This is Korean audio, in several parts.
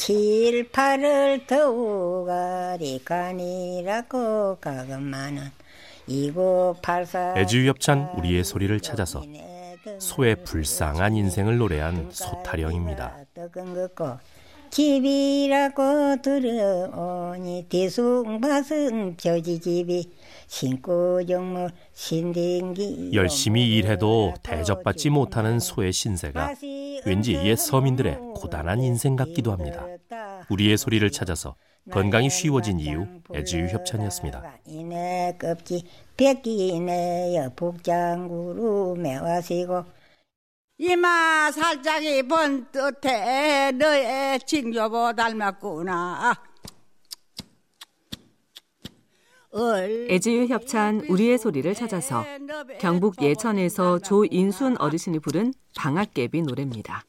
칠팔을 더우가리 간이라고 가금만은 애주협찬 우리의 소리를 찾아서 소의 불쌍한 인생을 노래한 소타령입니다. 집이라고 들어오니 대숭밭은 벼지집이 신고 정물 신댕기 열심히 일해도 대접받지 못하는 소의 신세가 왠지 옛 서민들의 고단한 인생 같기도 합니다. 우리의 소리를 찾아서 건강이 쉬워진 이유 애지유 협찬이었습니다. 이마 살짝이 번뜻해 너의 친교보 닮았구나. 애지유 협찬 우리의 소리를 찾아서 경북 예천에서 조인순 어르신이 부른 방학개비 노래입니다.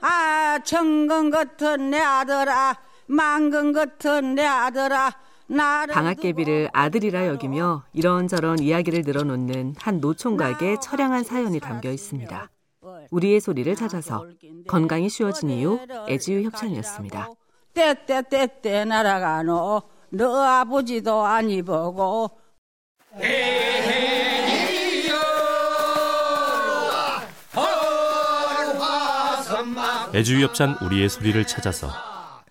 아 청근 같은 내 아들아 망근 같은 내 아들아 방학개비를 아들이라 여기며 이런저런 이야기를 늘어놓는 한 노총각의 처량한 사연이 담겨 있습니다. 우리의 소리를 찾아서 건강이 쉬워진 이유 애지유 협찬이었습니다. 때때때때 날아가노 너 아버지도 아니 보고 애주협찬 우리의 소리를 찾아서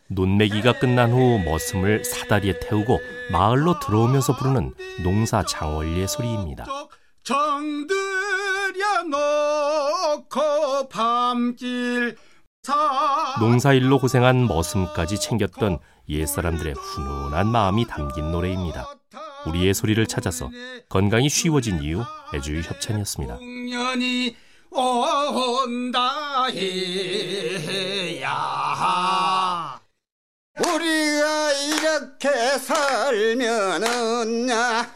논매기가 끝난 후 머슴을 사다리에 태우고 마을로 들어오면서 부르는 농사 장원리의 소리입니다. 농사일로 고생한 머슴까지 챙겼던 옛사람들의 훈훈한 마음이 담긴 노래입니다. 우리의 소리를 찾아서 건강이 쉬워진 이유 애주의 협찬이었습니다. 온다 해야 우리가 이렇게 살면은 야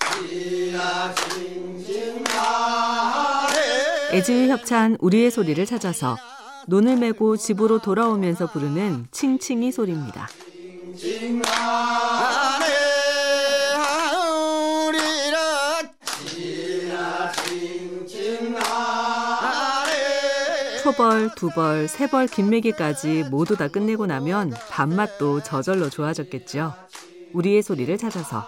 애지의 협찬 우리의 소리를 찾아서 논을 메고 집으로 돌아오면서 부르는 칭칭이 소리입니다. 초벌, 두벌, 세벌, 김매기까지 모두 다 끝내고 나면 밥맛도 저절로 좋아졌겠죠. 우리의 소리를 찾아서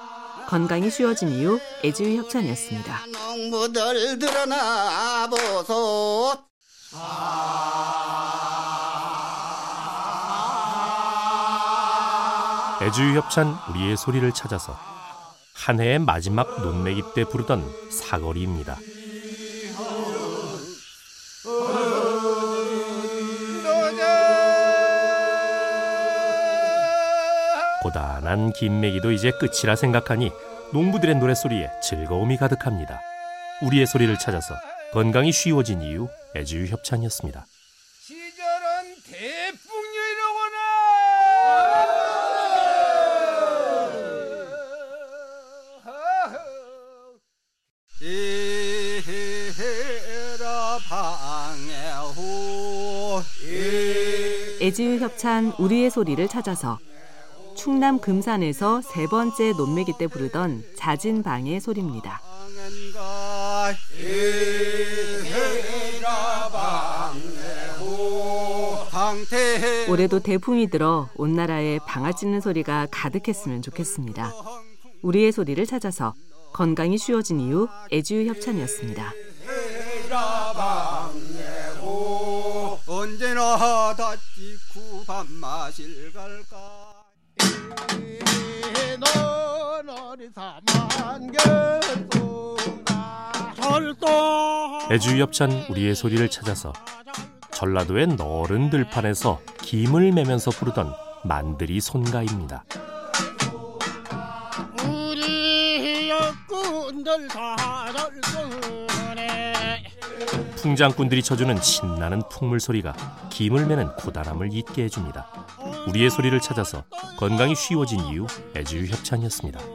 건강이 쉬워진 이유 애지유 협찬이었습니다. 애주유 협찬 우리의 소리를 찾아서 한 해의 마지막 논매기 때 부르던 사거리입니다. 고단한 김매기도 이제 끝이라 생각하니 농부들의 노랫소리에 즐거움이 가득합니다. 우리의 소리를 찾아서 건강이 쉬워진 이유 애주유 협찬이었습니다. 시절은 대풍류이로구나. 애지유 협찬 우리의 소리를 찾아서 충남 금산에서 세 번째 논매기 때 부르던 잦은 방의 소리입니다. 올해도 대풍이 들어 온 나라에 방아 찢는 소리가 가득했으면 좋겠습니다. 우리의 소리를 찾아서 건강이 쉬워진 이유 애주 협찬이었습니다. 언제나 다지 구밥 마실 갈까 애주협찬 우리의 소리를 찾아서 전라도의 너른 들판에서 김을 매면서 부르던 만들이 손가입니다. 풍장꾼들이 쳐주는 신나는 풍물 소리가 김을 매는 고단함을 잊게 해줍니다. 우리의 소리를 찾아서 건강이 쉬워진 이유 애주유 협찬이었습니다.